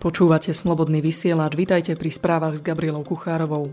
Počúvate Slobodný vysielač, vitajte pri správach s Gabrielou Kuchárovou.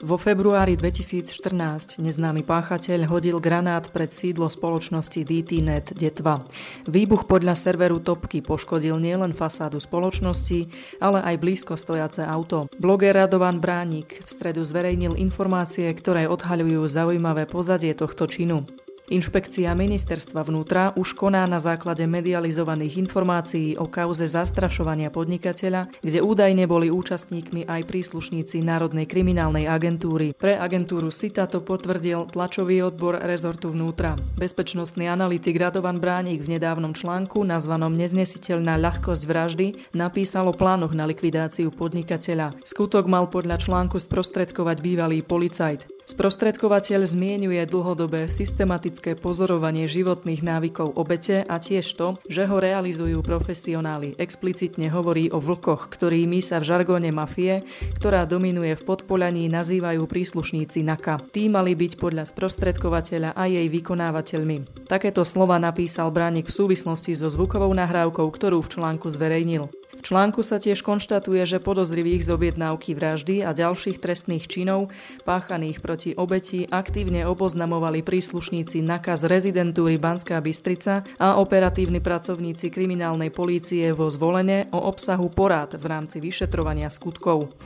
Vo februári 2014 neznámy páchateľ hodil granát pred sídlo spoločnosti DTNet Detva. Výbuch podľa serveru Topky poškodil nielen fasádu spoločnosti, ale aj blízko stojace auto. Bloger Radovan Bránik v stredu zverejnil informácie, ktoré odhaľujú zaujímavé pozadie tohto činu. Inšpekcia ministerstva vnútra už koná na základe medializovaných informácií o kauze zastrašovania podnikateľa, kde údajne boli účastníkmi aj príslušníci Národnej kriminálnej agentúry. Pre agentúru SITA to potvrdil tlačový odbor rezortu vnútra. Bezpečnostný analytik Radovan Bránik v nedávnom článku nazvanom Neznesiteľná ľahkosť vraždy napísal o plánoch na likvidáciu podnikateľa. Skutok mal podľa článku sprostredkovať bývalý policajt. Sprostredkovateľ zmienuje dlhodobé systematické pozorovanie životných návykov obete a tiež to, že ho realizujú profesionáli. Explicitne hovorí o vlkoch, ktorými sa v žargóne mafie, ktorá dominuje v podpolaní, nazývajú príslušníci NAKA. Tí mali byť podľa sprostredkovateľa a jej vykonávateľmi. Takéto slova napísal Bránik v súvislosti so zvukovou nahrávkou, ktorú v článku zverejnil. V článku sa tiež konštatuje, že podozrivých z objednávky vraždy a ďalších trestných činov páchaných proti obeti aktívne oboznamovali príslušníci nakaz rezidentúry Banská Bystrica a operatívni pracovníci kriminálnej polície vo zvolenie o obsahu porád v rámci vyšetrovania skutkov.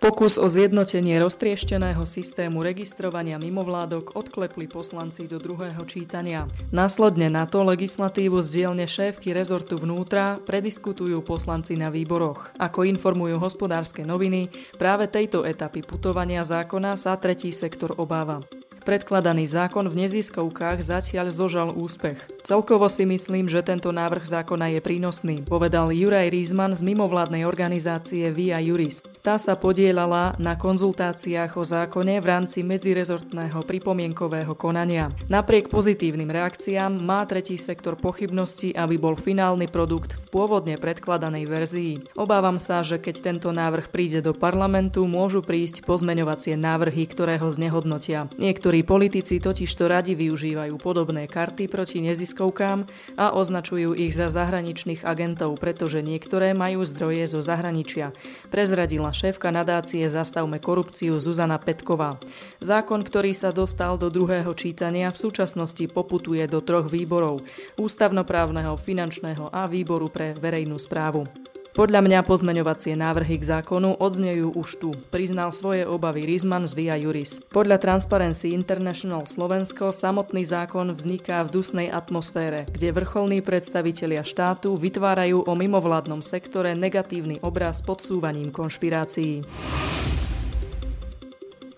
Pokus o zjednotenie roztriešteného systému registrovania mimovládok odklepli poslanci do druhého čítania. Následne na to legislatívu z dielne šéfky rezortu vnútra prediskutujú poslanci na výboroch. Ako informujú hospodárske noviny, práve tejto etapy putovania zákona sa tretí sektor obáva. Predkladaný zákon v neziskovkách zatiaľ zožal úspech. Celkovo si myslím, že tento návrh zákona je prínosný, povedal Juraj Rízman z mimovládnej organizácie Via Juris. Tá sa podielala na konzultáciách o zákone v rámci medzirezortného pripomienkového konania. Napriek pozitívnym reakciám má tretí sektor pochybnosti, aby bol finálny produkt v pôvodne predkladanej verzii. Obávam sa, že keď tento návrh príde do parlamentu, môžu prísť pozmeňovacie návrhy, ktoré ho znehodnotia. Niektorí politici totiž to radi využívajú podobné karty proti neziskovkám a označujú ich za zahraničných agentov, pretože niektoré majú zdroje zo zahraničia. Prezradila šéfka nadácie Zastavme korupciu Zuzana Petková. Zákon, ktorý sa dostal do druhého čítania, v súčasnosti poputuje do troch výborov. Ústavnoprávneho, finančného a výboru pre verejnú správu. Podľa mňa pozmeňovacie návrhy k zákonu odznejú už tu, priznal svoje obavy Rizman z Via Juris. Podľa Transparency International Slovensko samotný zákon vzniká v dusnej atmosfére, kde vrcholní predstavitelia štátu vytvárajú o mimovládnom sektore negatívny obraz podsúvaním konšpirácií.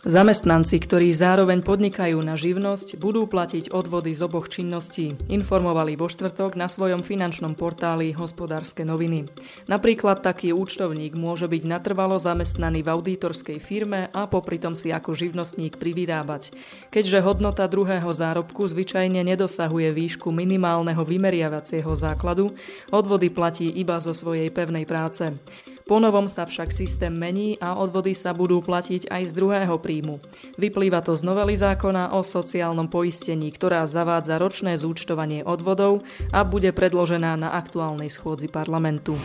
Zamestnanci, ktorí zároveň podnikajú na živnosť, budú platiť odvody z oboch činností, informovali vo štvrtok na svojom finančnom portáli Hospodárske noviny. Napríklad taký účtovník môže byť natrvalo zamestnaný v auditorskej firme a popri tom si ako živnostník privyrábať. Keďže hodnota druhého zárobku zvyčajne nedosahuje výšku minimálneho vymeriavacieho základu, odvody platí iba zo svojej pevnej práce. Ponovom sa však systém mení a odvody sa budú platiť aj z druhého príjmu. Vyplýva to z novely zákona o sociálnom poistení, ktorá zavádza ročné zúčtovanie odvodov a bude predložená na aktuálnej schôdzi parlamentu.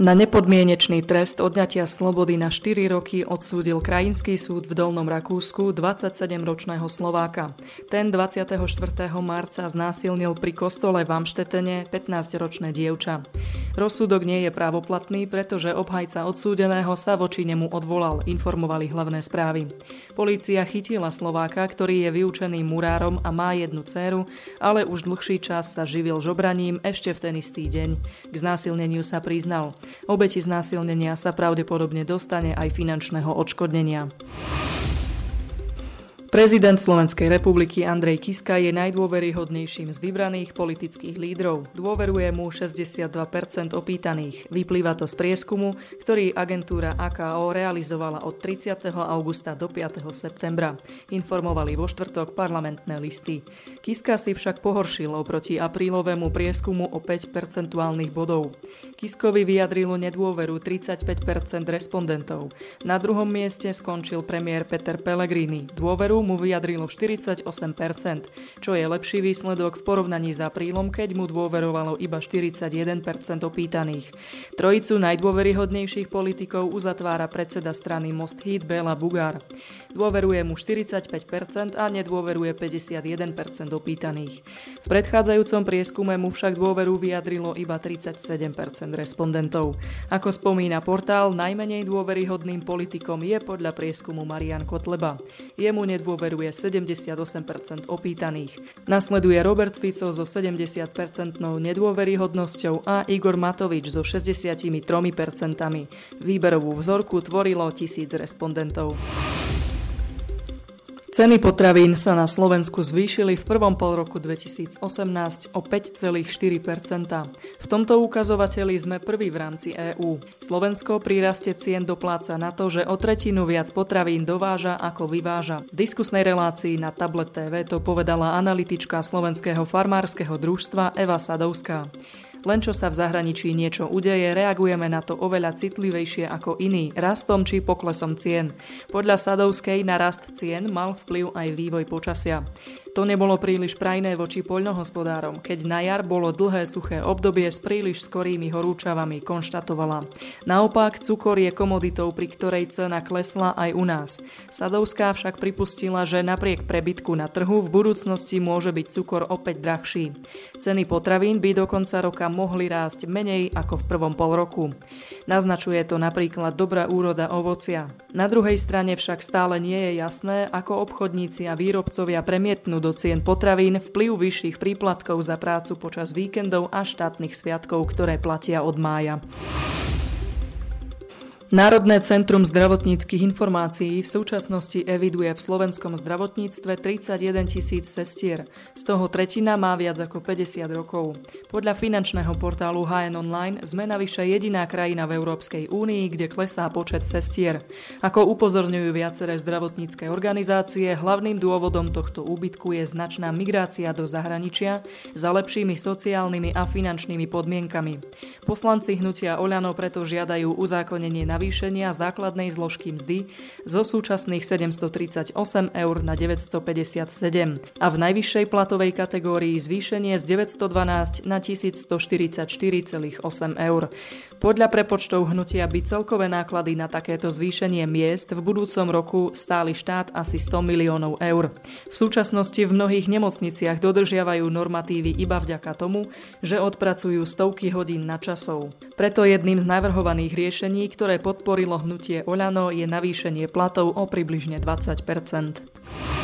Na nepodmienečný trest odňatia slobody na 4 roky odsúdil krajinský súd v Dolnom Rakúsku 27-ročného Slováka. Ten 24. marca znásilnil pri kostole v Amštetene 15-ročné dievča. Rozsudok nie je právoplatný, pretože obhajca odsúdeného sa voči nemu odvolal, informovali hlavné správy. Polícia chytila Slováka, ktorý je vyučený murárom a má jednu dceru, ale už dlhší čas sa živil žobraním ešte v ten istý deň. K znásilneniu sa priznal. Obeti znásilnenia sa pravdepodobne dostane aj finančného odškodnenia. Prezident Slovenskej republiky Andrej Kiska je najdôveryhodnejším z vybraných politických lídrov. Dôveruje mu 62% opýtaných. Vyplýva to z prieskumu, ktorý agentúra AKO realizovala od 30. augusta do 5. septembra. Informovali vo štvrtok parlamentné listy. Kiska si však pohoršil oproti aprílovému prieskumu o 5 percentuálnych bodov. Kiskovi vyjadrilo nedôveru 35% respondentov. Na druhom mieste skončil premiér Peter Pellegrini. Dôveru dôveru mu vyjadrilo 48%, čo je lepší výsledok v porovnaní s aprílom, keď mu dôverovalo iba 41% opýtaných. Trojicu najdôveryhodnejších politikov uzatvára predseda strany Most Hit Bela Bugár. Dôveruje mu 45% a nedôveruje 51% opýtaných. V predchádzajúcom prieskume mu však dôveru vyjadrilo iba 37% respondentov. Ako spomína portál, najmenej dôveryhodným politikom je podľa prieskumu Marian Kotleba. Jemu nedôveruje 78% opýtaných. Nasleduje Robert Fico so 70-percentnou nedôveryhodnosťou a Igor Matovič so 63%. Výberovú vzorku tvorilo tisíc respondentov. Ceny potravín sa na Slovensku zvýšili v prvom pol roku 2018 o 5,4% V tomto ukazovateli sme prvý v rámci EÚ. Slovensko pri raste cien dopláca na to, že o tretinu viac potravín dováža ako vyváža. V diskusnej relácii na Tablet TV to povedala analytička Slovenského farmárskeho družstva Eva Sadovská. Len čo sa v zahraničí niečo udeje, reagujeme na to oveľa citlivejšie ako iní, rastom či poklesom cien. Podľa Sadovskej na rast cien mal vplyv aj vývoj počasia. To nebolo príliš prajné voči poľnohospodárom, keď na jar bolo dlhé suché obdobie s príliš skorými horúčavami, konštatovala. Naopak, cukor je komoditou, pri ktorej cena klesla aj u nás. Sadovská však pripustila, že napriek prebytku na trhu v budúcnosti môže byť cukor opäť drahší. Ceny potravín by do konca roka mohli rásť menej ako v prvom pol roku. Naznačuje to napríklad dobrá úroda ovocia. Na druhej strane však stále nie je jasné, ako obchodníci a výrobcovia premietnú do cien potravín vplyv vyšších príplatkov za prácu počas víkendov a štátnych sviatkov, ktoré platia od mája. Národné centrum zdravotníckých informácií v súčasnosti eviduje v slovenskom zdravotníctve 31 tisíc sestier. Z toho tretina má viac ako 50 rokov. Podľa finančného portálu HN Online sme navyše jediná krajina v Európskej únii, kde klesá počet sestier. Ako upozorňujú viaceré zdravotnícke organizácie, hlavným dôvodom tohto úbytku je značná migrácia do zahraničia za lepšími sociálnymi a finančnými podmienkami. Poslanci hnutia Oľano preto žiadajú uzákonenie na navýšenia základnej zložky mzdy zo súčasných 738 eur na 957 a v najvyššej platovej kategórii zvýšenie z 912 na 1144,8 eur. Podľa prepočtov hnutia by celkové náklady na takéto zvýšenie miest v budúcom roku stáli štát asi 100 miliónov eur. V súčasnosti v mnohých nemocniciach dodržiavajú normatívy iba vďaka tomu, že odpracujú stovky hodín na časov. Preto jedným z navrhovaných riešení, ktoré podporilo hnutie Oľano, je navýšenie platov o približne 20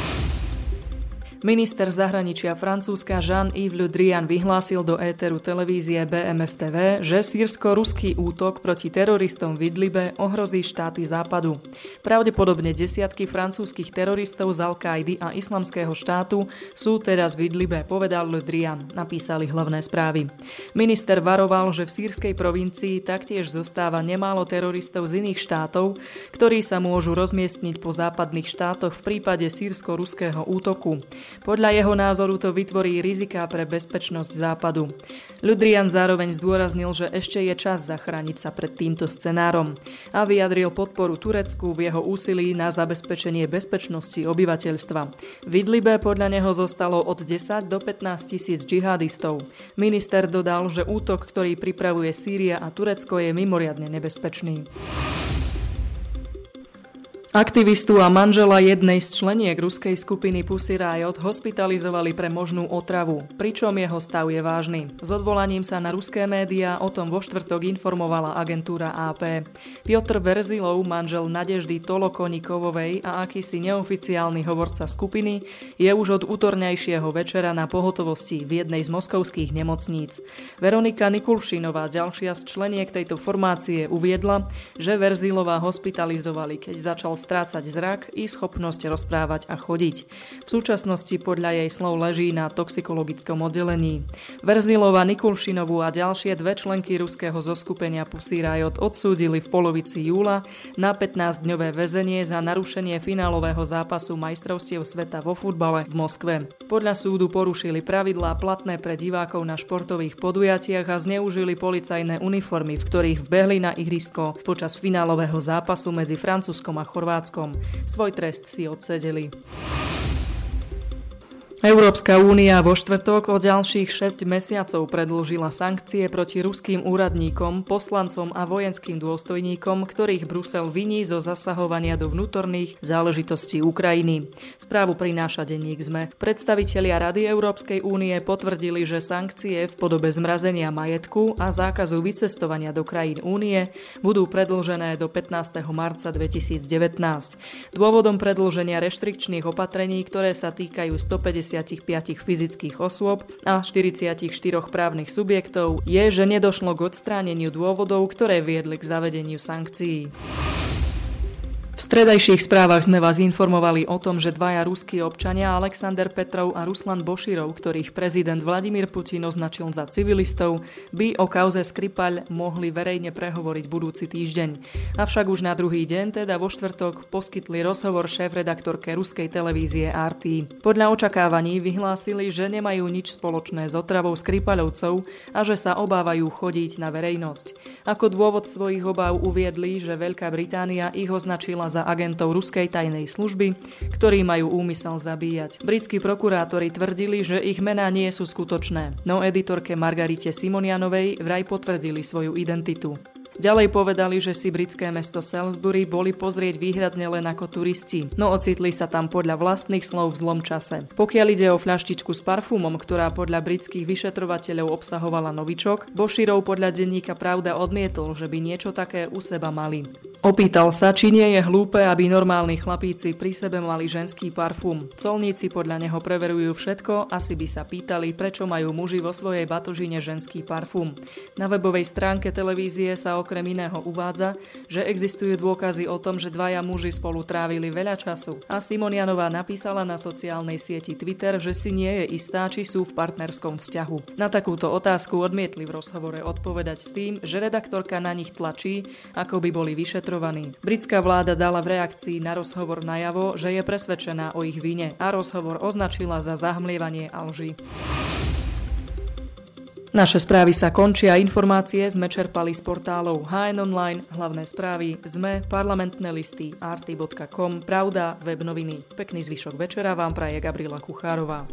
Minister zahraničia Francúzska Jean-Yves Le Drian vyhlásil do éteru televízie BMF TV, že sírsko-ruský útok proti teroristom v Idlibe ohrozí štáty západu. Pravdepodobne desiatky francúzskych teroristov z Al-Kaidy a islamského štátu sú teraz v Idlibe, povedal Le Drian, napísali hlavné správy. Minister varoval, že v sírskej provincii taktiež zostáva nemálo teroristov z iných štátov, ktorí sa môžu rozmiestniť po západných štátoch v prípade sírsko-ruského útoku. Podľa jeho názoru to vytvorí rizika pre bezpečnosť západu. Ludrian zároveň zdôraznil, že ešte je čas zachrániť sa pred týmto scenárom a vyjadril podporu Turecku v jeho úsilí na zabezpečenie bezpečnosti obyvateľstva. V Idlibe podľa neho zostalo od 10 do 15 tisíc džihadistov. Minister dodal, že útok, ktorý pripravuje Sýria a Turecko je mimoriadne nebezpečný. Aktivistu a manžela jednej z členiek ruskej skupiny Pussy Riot hospitalizovali pre možnú otravu, pričom jeho stav je vážny. S odvolaním sa na ruské médiá o tom vo štvrtok informovala agentúra AP. Piotr Verzilov, manžel Nadeždy Tolokonikovovej a akýsi neoficiálny hovorca skupiny, je už od útorňajšieho večera na pohotovosti v jednej z moskovských nemocníc. Veronika Nikulšinová, ďalšia z členiek tejto formácie, uviedla, že Verzilová hospitalizovali, keď začal strácať zrak i schopnosť rozprávať a chodiť. V súčasnosti podľa jej slov leží na toxikologickom oddelení. Verzilova, Nikulšinovú a ďalšie dve členky ruského zoskupenia Pussy Riot odsúdili v polovici júla na 15-dňové väzenie za narušenie finálového zápasu majstrovstiev sveta vo futbale v Moskve. Podľa súdu porušili pravidlá platné pre divákov na športových podujatiach a zneužili policajné uniformy, v ktorých vbehli na ihrisko počas finálového zápasu medzi Francúzskom a Chorvátskom Chorvátskom. Svoj trest si odsedeli. Európska únia vo štvrtok o ďalších 6 mesiacov predlžila sankcie proti ruským úradníkom, poslancom a vojenským dôstojníkom, ktorých Brusel viní zo zasahovania do vnútorných záležitostí Ukrajiny. Správu prináša denník ZME. Predstavitelia Rady Európskej únie potvrdili, že sankcie v podobe zmrazenia majetku a zákazu vycestovania do krajín únie budú predlžené do 15. marca 2019. Dôvodom predlženia reštrikčných opatrení, ktoré sa týkajú 150 55 fyzických osôb a 44 právnych subjektov je, že nedošlo k odstráneniu dôvodov, ktoré viedli k zavedeniu sankcií. V stredajších správach sme vás informovali o tom, že dvaja ruskí občania Alexander Petrov a Ruslan Boširov, ktorých prezident Vladimír Putin označil za civilistov, by o kauze Skripal mohli verejne prehovoriť budúci týždeň. Avšak už na druhý deň, teda vo štvrtok, poskytli rozhovor šéf-redaktorke ruskej televízie RT. Podľa očakávaní vyhlásili, že nemajú nič spoločné s otravou Skripalovcov a že sa obávajú chodiť na verejnosť. Ako dôvod svojich obáv uviedli, že Veľká Británia ich označila za agentov ruskej tajnej služby, ktorí majú úmysel zabíjať. Britskí prokurátori tvrdili, že ich mená nie sú skutočné, no editorke Margarite Simonianovej vraj potvrdili svoju identitu. Ďalej povedali, že si britské mesto Salisbury boli pozrieť výhradne len ako turisti, no ocitli sa tam podľa vlastných slov v zlom čase. Pokiaľ ide o fľaštičku s parfúmom, ktorá podľa britských vyšetrovateľov obsahovala novičok, Boširov podľa denníka Pravda odmietol, že by niečo také u seba mali. Opýtal sa, či nie je hlúpe, aby normálni chlapíci pri sebe mali ženský parfum. Colníci podľa neho preverujú všetko, asi by sa pýtali, prečo majú muži vo svojej batožine ženský parfum. Na webovej stránke televízie sa okrem iného uvádza, že existujú dôkazy o tom, že dvaja muži spolu trávili veľa času. A Simonianová napísala na sociálnej sieti Twitter, že si nie je istá, či sú v partnerskom vzťahu. Na takúto otázku odmietli v rozhovore odpovedať s tým, že redaktorka na nich tlačí, ako by boli vyšetrovaní. Britská vláda dala v reakcii na rozhovor najavo, že je presvedčená o ich vine a rozhovor označila za zahmlievanie a lži. Naše správy sa končia, informácie sme čerpali z portálov HN Online, hlavné správy, ZME, parlamentné listy, arty.com, Pravda, web noviny. Pekný zvyšok večera vám praje Gabriela Kuchárová.